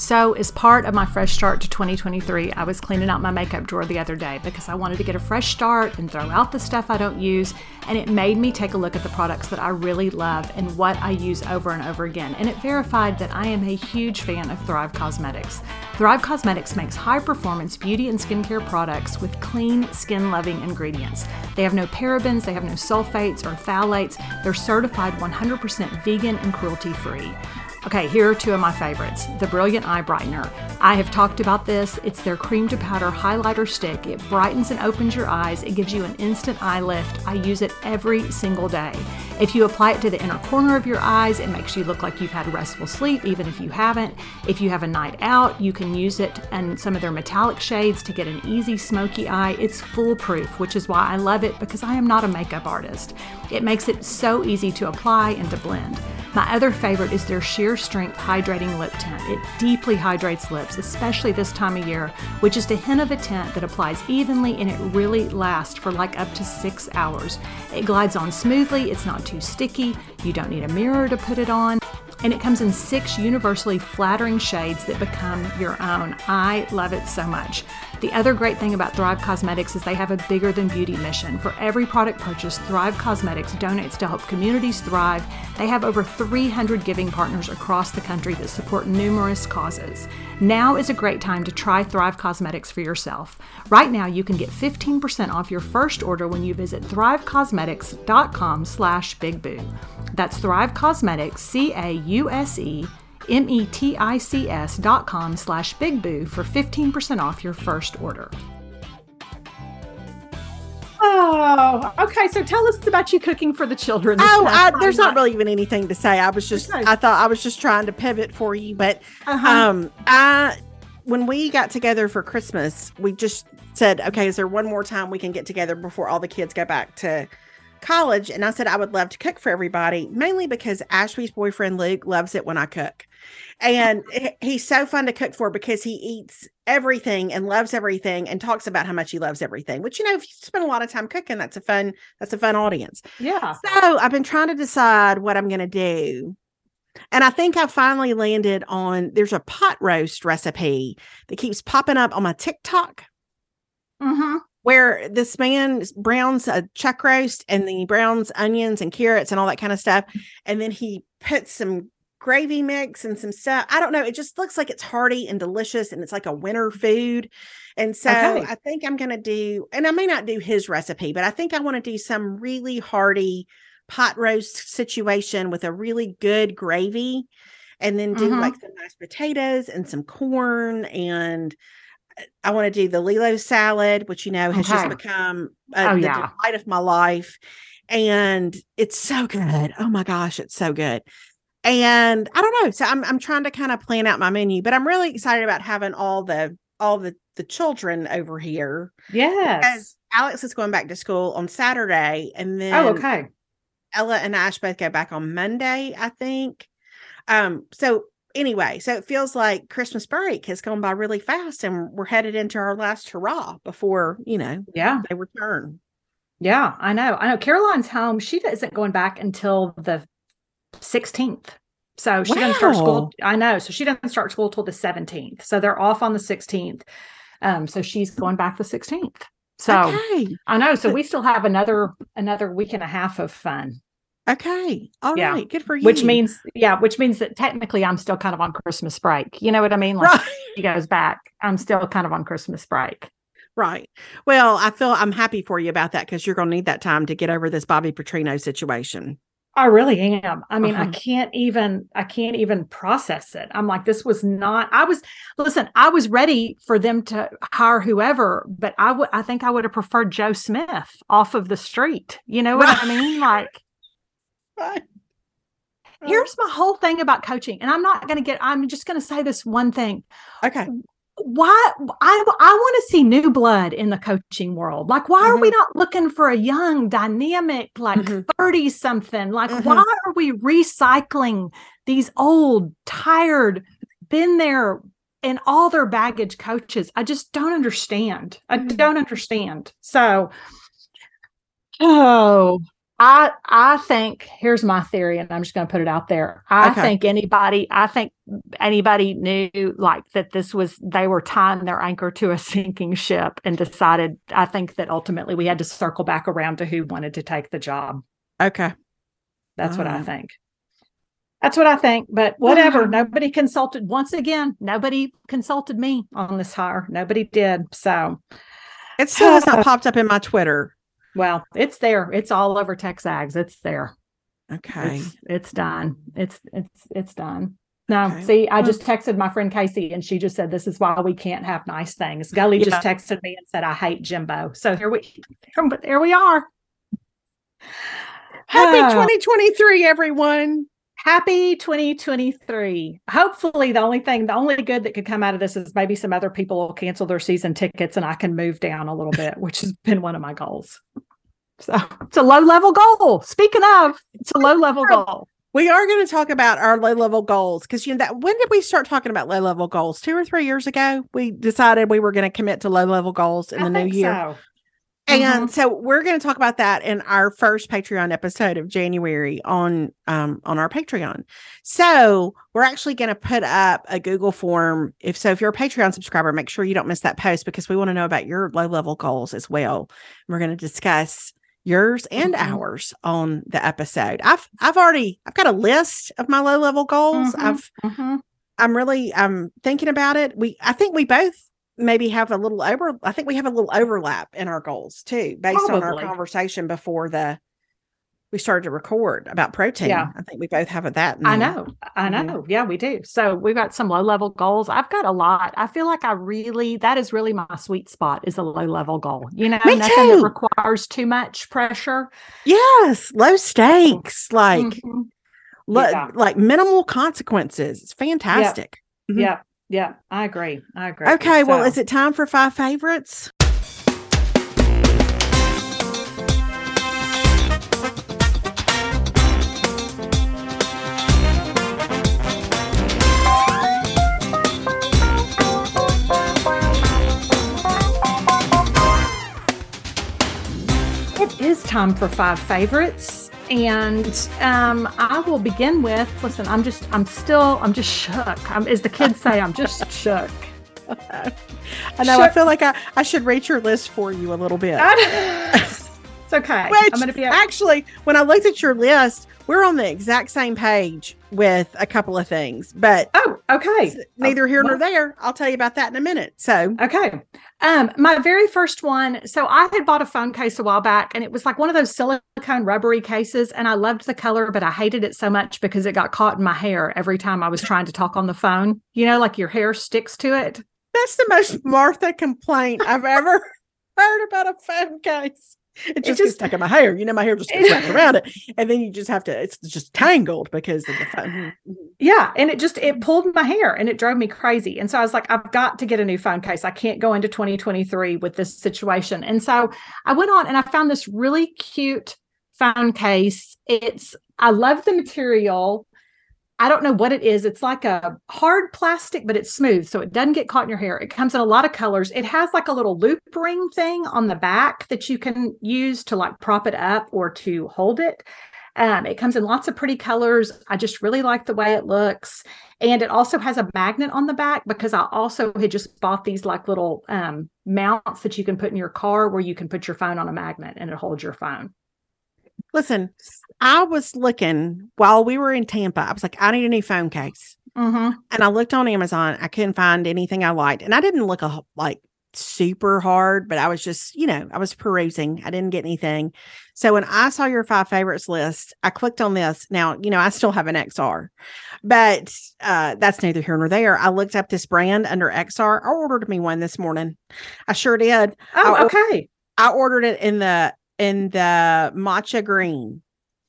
So, as part of my fresh start to 2023, I was cleaning out my makeup drawer the other day because I wanted to get a fresh start and throw out the stuff I don't use. And it made me take a look at the products that I really love and what I use over and over again. And it verified that I am a huge fan of Thrive Causemetics. Thrive Causemetics makes high performance beauty and skincare products with clean, skin loving ingredients. They have no parabens, they have no sulfates or phthalates. They're certified 100% vegan and cruelty free. Okay, here are two of my favorites the Brilliant Eye Brightener. I have talked about this. It's their cream to powder highlighter stick. It brightens and opens your eyes, it gives you an instant eye lift. I use it every single day. If you apply it to the inner corner of your eyes, it makes you look like you've had restful sleep, even if you haven't. If you have a night out, you can use it and some of their metallic shades to get an easy smoky eye. It's foolproof, which is why I love it because I am not a makeup artist. It makes it so easy to apply and to blend. My other favorite is their sheer strength hydrating lip tint. It deeply hydrates lips, especially this time of year, which is a hint of a tint that applies evenly and it really lasts for like up to six hours. It glides on smoothly, it's not too sticky, you don't need a mirror to put it on and it comes in six universally flattering shades that become your own. I love it so much. The other great thing about Thrive Causemetics is they have a bigger than beauty mission. For every product purchase, Thrive Causemetics donates to help communities thrive. They have over 300 giving partners across the country that support numerous causes. Now is a great time to try Thrive Causemetics for yourself. Right now, you can get 15% off your first order when you visit thrivecausemetics.com slash bigboo. That's Thrive Causemetics, C-A-U-S-E M-E-T-I-C-S dot com slash bigboo for 15% off your first order. Oh, okay. So tell us about you cooking for the children. Oh, I, there's not really even anything to say. I was just, okay. I thought I was just trying to pivot for you. But uh-huh. um, I, when we got together for Christmas, we just said, okay, is there one more time we can get together before all the kids go back to college? And I said, I would love to cook for everybody, mainly because Ashby's boyfriend Luke loves it when I cook and he's so fun to cook for because he eats everything and loves everything and talks about how much he loves everything which you know if you spend a lot of time cooking that's a fun that's a fun audience. Yeah. So i've been trying to decide what i'm going to do. And i think i finally landed on there's a pot roast recipe that keeps popping up on my tiktok. Mm-hmm. Where this man browns a chuck roast and then he browns onions and carrots and all that kind of stuff. And then he puts some gravy mix and some stuff. I don't know. It just looks like it's hearty and delicious and it's like a winter food. And so okay. I think I'm going to do, and I may not do his recipe, but I think I want to do some really hearty pot roast situation with a really good gravy and then do mm-hmm. like some mashed potatoes and some corn and uh, I want to do the Lilo salad, which you know has okay. just become uh, oh, the yeah. delight of my life. And it's so good. Oh my gosh, it's so good and I don't know. So I'm I'm trying to kind of plan out my menu, but I'm really excited about having all the all the the children over here. Yes. Alex is going back to school on Saturday, and oh, then oh, okay. Ella and Ash both go back on Monday, I think. Um. So anyway, so it feels like Christmas break has gone by really fast, and we're headed into our last hurrah before you know, yeah, they return. Yeah, I know. I know. Caroline's home. She isn't going back until the 16th. So she wow. doesn't start school. I know. So she doesn't start school till the 17th. So they're off on the 16th. Um, so she's going back the 16th. So okay. I know. So we still have another another week and a half of fun. Okay. all yeah. right. Good for you. Which means, yeah, which means that technically I'm still kind of on Christmas break. You know what I mean? Like right. he goes back. I'm still kind of on Christmas break. Right. Well, I feel I'm happy for you about that because you're going to need that time to get over this Bobby Petrino situation. I really am. I mean, uh-huh. I can't even I can't even process it. I'm like this was not I was listen, I was ready for them to hire whoever, but I would I think I would have preferred Joe Smith off of the street. You know what right. I mean? Like right. Here's my whole thing about coaching, and I'm not going to get. I'm just going to say this one thing. Okay why I I want to see new blood in the coaching world. Like, why mm-hmm. are we mm-hmm. not looking for a young, dynamic, like 30 mm-hmm. something? Like, mm-hmm. why are we recycling these old, tired, been there and all their baggage coaches? I just don't understand. I mm-hmm. don't understand. So, oh, I I think here's my theory, and I'm just going to put it out there. I okay. think anybody, I think anybody knew like that this was they were tying their anchor to a sinking ship and decided. I think that ultimately we had to circle back around to who wanted to take the job. Okay, that's what I think. That's what I think. But whatever. nobody consulted. Once again, nobody consulted me on this hire. Nobody did. So it still has not uh, popped up in my Twitter. Well, it's there. It's all over TexAgs. It's there. Okay. It's, it's done. It's it's it's done. No, okay. see, I just texted my friend Casey and she just said, This is why we can't have nice things. Gully yeah. just texted me and said, I hate Jimbo. So here we here we are. Happy ah. 2023, everyone. Happy 2023. Hopefully, the only thing, the only good that could come out of this is maybe some other people will cancel their season tickets and I can move down a little bit, which has been one of my goals. So it's a low level goal. Speaking of, it's a low level goal. We are going to talk about our low level goals because you know that when did we start talking about low level goals? Two or three years ago, we decided we were going to commit to low level goals in I the new year. so. And Mhm. so we're going to talk about that in our first Patreon episode of January on um on our Patreon. So we're actually going to put up a Google form. If so, if you're a Patreon subscriber, make sure you don't miss that post because we want to know about your low level goals as well. We're going to discuss yours and Mhm. ours on the episode. I've I've already I've got a list of my low level goals. Mhm. I've Mhm. I'm really I'm thinking about it. We I think we both maybe have a little over I think we have a little overlap in our goals too, based on our conversation before the we started to record about protein. Yeah. I think we both have a that. I know. I know. Yeah, we do. So we've got some low level goals. I've got a lot. I feel like I really, that is really my sweet spot is a low level goal. You know, Me nothing too. that requires too much pressure. Yes, low stakes, like Mhm. lo- Yeah. like minimal consequences. It's fantastic. Mhm. Yeah. Yeah. I agree. I agree. Okay, well, is it time for five favorites? It is time for five favorites. And um, I will begin with listen, I'm just, I'm still, I'm just shook. I'm, as the kids say, I'm just shook. I know. I feel like I, I should rate your list for you a little bit. it's okay. Which I'm to be actually, when I looked at your list, we're on the exact same page with a couple of things, but Oh, okay. neither here nor there. I'll tell you about that in a minute. So, Okay. Um, my very first one. So I had bought a phone case a while back and it was like one of those silicone rubbery cases. And I loved the color, but I hated it so much because it got caught in my hair every time I was trying to talk on the phone. You know, like your hair sticks to it. that's the most Martha complaint I've ever heard about a phone case. It just, gets just- stuck in my hair. You know, my hair just gets wrapped around it. And then you just have to, it's just tangled because of the phone. Mm-hmm. Yeah. And it just it pulled my hair and it drove me crazy. And so I was like, I've got to get a new phone case. I can't go into 2023 with this situation. And so I went on and I found this really cute phone case. It's I love the material. I don't know what it is. It's like a hard plastic, but it's smooth, so it doesn't get caught in your hair. It comes in a lot of colors. It has like a little loop ring thing on the back that you can use to like prop it up or to hold it. Um, it comes in lots of pretty colors. I just really like the way it looks. And it also has a magnet on the back because I also had just bought these like little um, mounts that you can put in your car where you can put your phone on a magnet and it holds your phone. Listen, I was looking while we were in Tampa. I was like, I need a new phone case. Mm-hmm. and I looked on Amazon. I couldn't find anything I liked, and I didn't look a, like super hard, but I was just, you know, I was perusing. I didn't get anything. So when I saw your five favorites list, I clicked on this. Now, you know, I still have an XR, but uh, that's neither here nor there. I looked up this brand under XR. I ordered me one this morning. I sure did. Oh, I- okay. I ordered it in the in the matcha green,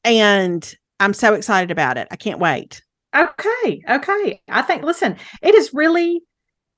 and I'm so excited about it. I can't wait. Okay. Okay. I think, listen, it is really,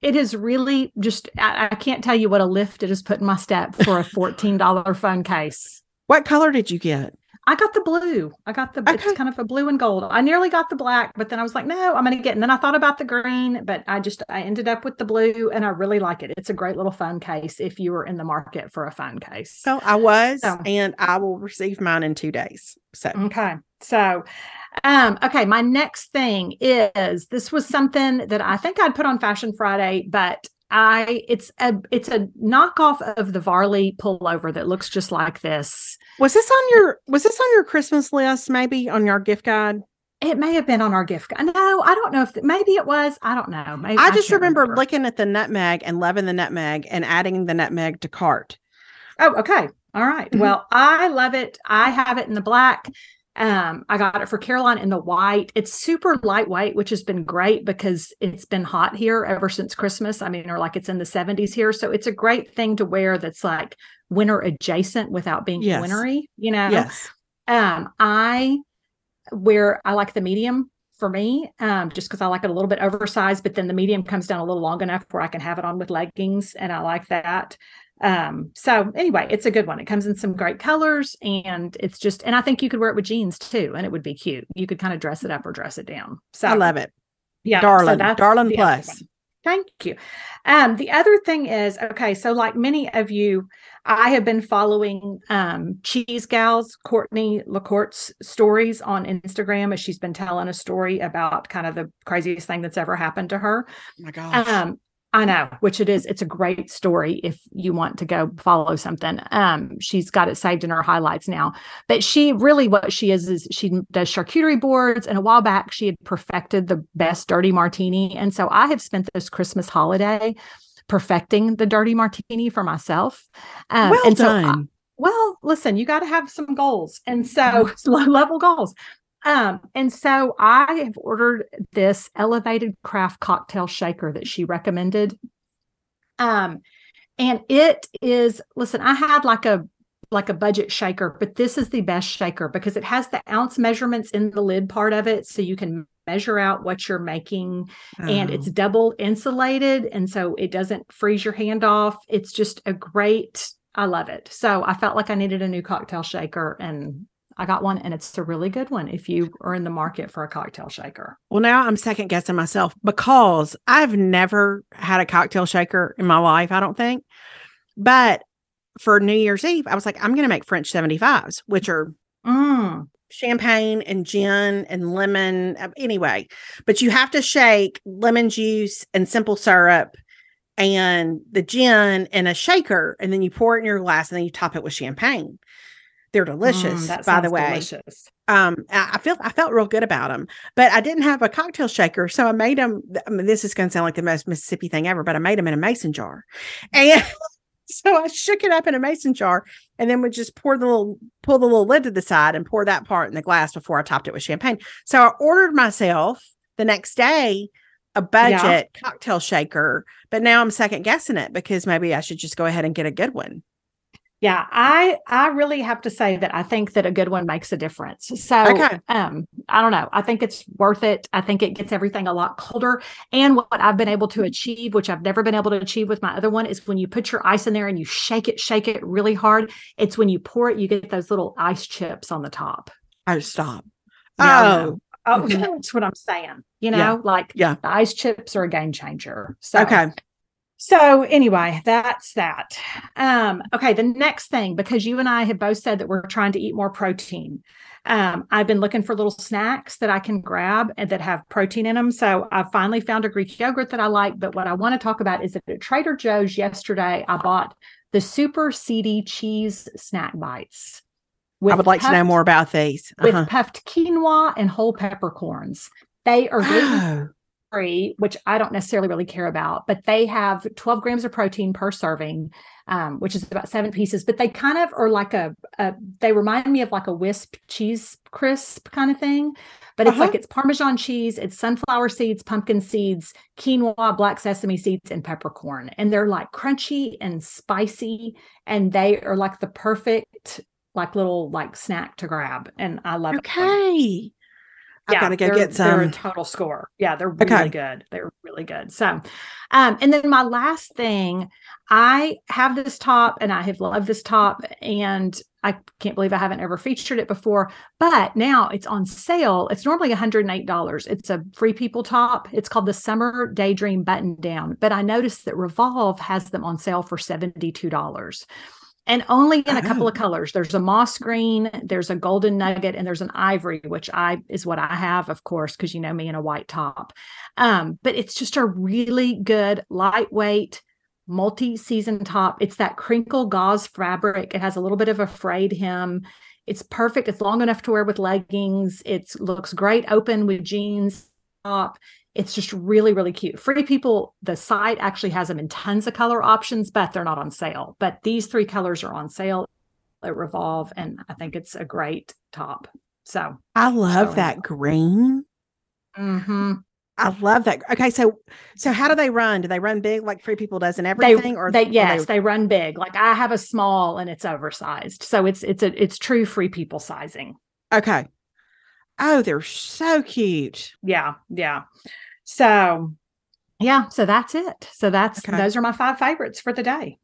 it is really just, I, I can't tell you what a lift it has put in my step for a $14 phone case. What color did you get? I got the blue. I got the, Okay. it's kind of a blue and gold. I nearly got the black, but then I was like, no, I'm going to get, and then I thought about the green, but I just, I ended up with the blue and I really like it. It's a great little phone case if you were in the market for a phone case. So I was, So- and I will receive mine in two days. So Okay. So, um, okay, my next thing is this was something that I think I'd put on Fashion Friday, but I it's a it's a knockoff of the Varley pullover that looks just like this. was this on your was this on your Christmas list? Maybe on your gift guide? It may have been on our gift. guide. No, I don't know if maybe it was. I don't know. Maybe I just can't remember, looking at the nutmeg and loving the nutmeg and adding the nutmeg to cart. Oh, okay. All right. Mhm. Well, I love it. I have it in the black. Um, I got it for Caroline in the white. It's super lightweight, which has been great because it's been hot here ever since Christmas. I mean, or like it's in the 70s here. So it's a great thing to wear that's like winter adjacent without being Yes. wintry, you know. Yes. Um, I wear I like the medium for me, um, just because I like it a little bit oversized, but then the medium comes down a little long enough where I can have it on with leggings, and I like that. Um, so anyway, it's a good one. It comes in some great colors and it's just, and I think you could wear it with jeans too, and it would be cute. You could kind of dress it up or dress it down. So I love it. yeah, so darling, that's darling plus. Thank you. Um, the other thing is, okay, so like many of you, I have been following um Cheese Gals, Courtney LaCourte's stories on Instagram as she's been telling a story about kind of the craziest thing that's ever happened to her. Oh my gosh. Um, I know, which it is. It's a great story if you want to go follow something. Um, she's got it saved in her highlights now. But she really what she is is she does charcuterie boards, and a while back she had perfected the best dirty martini. And so I have spent this Christmas holiday perfecting the dirty martini for myself. Um, well and so I- done. well, listen, you got to have some goals. And so low level goals. Um, and so I have ordered this elevated craft cocktail shaker that she recommended. Um, and it is, listen, I had like a like a budget shaker, but this is the best shaker because it has the ounce measurements in the lid part of it. So you can measure out what you're making and Oh. it's double insulated and so it doesn't freeze your hand off it's just a great i love it so i felt like i needed a new cocktail shaker and i got one and it's a really good one if you are in the market for a cocktail shaker Well, now I'm second guessing myself because I've never had a cocktail shaker in my life, I don't think. But for New Year's Eve, I was like, I'm going to make French 75s, which are mm, champagne and gin and lemon. uh, Anyway, but you have to shake lemon juice and simple syrup and the gin in a shaker, and then you pour it in your glass and then you top it with champagne. They're delicious, mm, by the way delicious. um I feel I felt real good about them, but I didn't have a cocktail shaker, so I made them. I mean, this is going to sound like the most Mississippi thing ever, but I made them in a mason jar, and so I shook it up in a mason jar, and then would just pour the little pull the little lid to the side and pour that part in the glass before I topped it with champagne. So I ordered myself the next day a budget cocktail shaker, but now I'm second guessing it because maybe I should just go ahead and get a good one. Yeah, I I really have to say that I think that a good one makes a difference. So Okay. um I don't know. I think it's worth it. I think it gets everything a lot colder. And what I've been able to achieve, which I've never been able to achieve with my other one, is when you put your ice in there and you shake it, shake it really hard. It's when you pour it, you get those little ice chips on the top. Oh, stop! Yeah, oh. Oh, Mhm. that's what I'm saying. You know, Yeah. like Yeah. the ice chips are a game changer. So okay. So anyway, that's that. Um, okay, the next thing, because you and I have both said that we're trying to eat more protein. Um, I've been looking for little snacks that I can grab and that have protein in them. So I finally found a Greek yogurt that I like. But what I want to talk about is that at Trader Joe's yesterday, I bought the super seedy cheese snack bites. I would like to know more about these. with Uh-huh. puffed quinoa and whole peppercorns. They are gluten Oh, free, which I don't necessarily really care about, but they have 12 grams of protein per serving, um, which is about seven pieces. But they kind of are like a, a they remind me of like a Whisp cheese crisp kind of thing. But it's Uh-huh. like it's Parmesan cheese, it's sunflower seeds, pumpkin seeds, quinoa, black sesame seeds, and peppercorn. And they're like crunchy and spicy, and they are like the perfect like little like snack to grab. And I love it. okay. I've got to go get They're a some. total score. Yeah, they're really Okay. good. They're really good. So, um, and then my last thing, I have this top and I have loved this top, and I can't believe I haven't ever featured it before. But now it's on sale. It's normally $108. It's a free people top. It's called the Summer Daydream Button Down. But I noticed that Revolve has them on sale for $72 and only in a couple Oh. of colors. There's a moss green, there's a golden nugget, and there's an ivory, which I is what I have, of course, because you know me in a white top. Um, but it's just a really good, lightweight, multi-season top. It's that crinkle gauze fabric. It has a little bit of a frayed hem. It's perfect. It's long enough to wear with leggings. It looks great open with jeans top. It's just really, really cute. Free People, the site actually has them in tons of color options, but they're not on sale. But these three colors are on sale at Revolve, and I think it's a great top. So, I love So- that green. Mm-hmm. I love that. Okay, so so how do they run? Do they run big like Free People does and they, everything, or they or yes, they run big. Like I have a small and it's oversized, so it's it's a it's true Free People sizing. okay. Oh, they're so cute. Yeah, yeah. So, yeah, so that's it. So that's Okay. those are my five favorites for the day.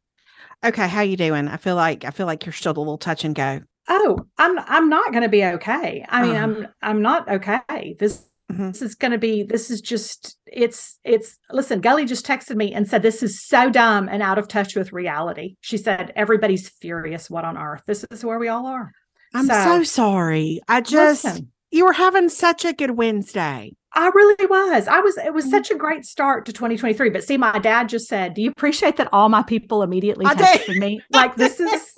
Okay, how you doing? I feel like I feel like you're still a little touch and go. Oh, I'm I'm not going to be okay. I mean, Uh-huh. I'm I'm not okay. This Mhm. this is going to be this is just it's it's listen, Gully just texted me and said this is so dumb and out of touch with reality. She said everybody's furious what on earth. This is where we all are. I'm so, So- sorry. I just Listen, you were having such a good Wednesday. I really was. I was it was Mhm. such a great start to 2023. But see, my dad just said, Do you appreciate that all my people immediately I do. texted me? Like this is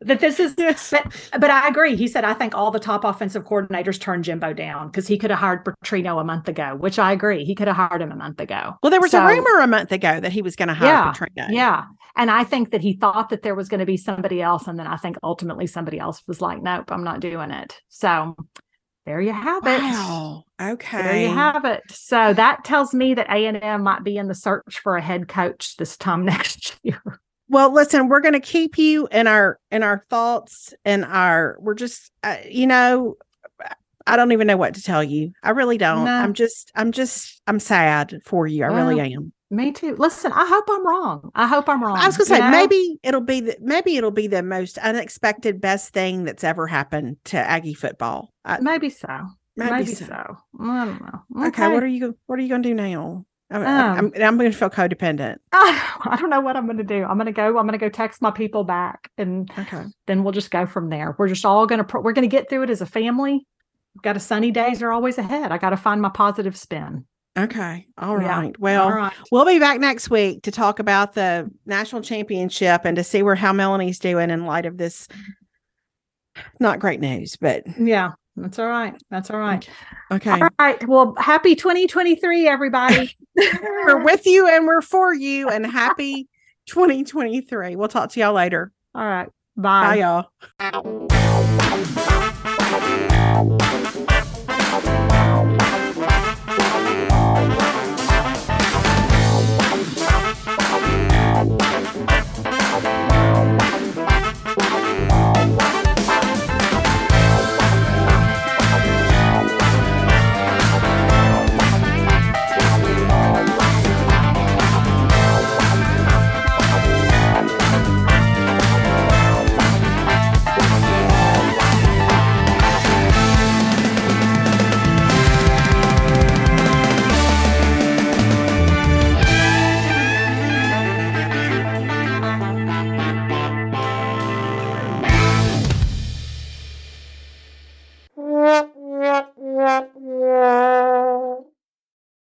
that this is yes. But but I agree. He said I think all the top offensive coordinators turned Jimbo down because he could have hired Petrino a month ago, which I agree. He could have hired him a month ago. Well, there was So- a rumor a month ago that he was going to hire Yeah, Petrino. Yeah. And I think that he thought that there was going to be somebody else. And then I think ultimately somebody else was like, nope, I'm not doing it. So there you have it. Wow. Okay. There you have it. So that tells me that A&M might be in the search for a head coach this time next year. Well, listen, we're going to keep you in our in our thoughts and our we're just uh, you know I don't even know what to tell you. I really don't. No. I'm just I'm just I'm sad for you. I really am. Me too. Listen, I hope I'm wrong. I hope I'm wrong. I was going to say know? maybe it'll be the, maybe it'll be the most unexpected best thing that's ever happened to Aggie football. I, Maybe so. maybe, Maybe, so. so. I don't know. Okay. what are you what are you going to do now? I, Um, I'm I'm going to feel codependent. I don't know what I'm going to do. I'm going to go. I'm going to go text my people back, and Okay. then we'll just go from there. We're just all going to. We're going to get through it as a family. We've Got a sunny days are always ahead. I got to find my positive spin. Okay. All right. Yeah. Well, All right. we'll be back next week to talk about the national championship and to see where how Melanie's doing in light of this not great news, but yeah, that's all right. That's all right. Okay. All right. Well, happy 2023, everybody. we're with you and we're for you, and happy 2023. We'll talk to y'all later. All right. Bye. Bye, y'all. Yeah.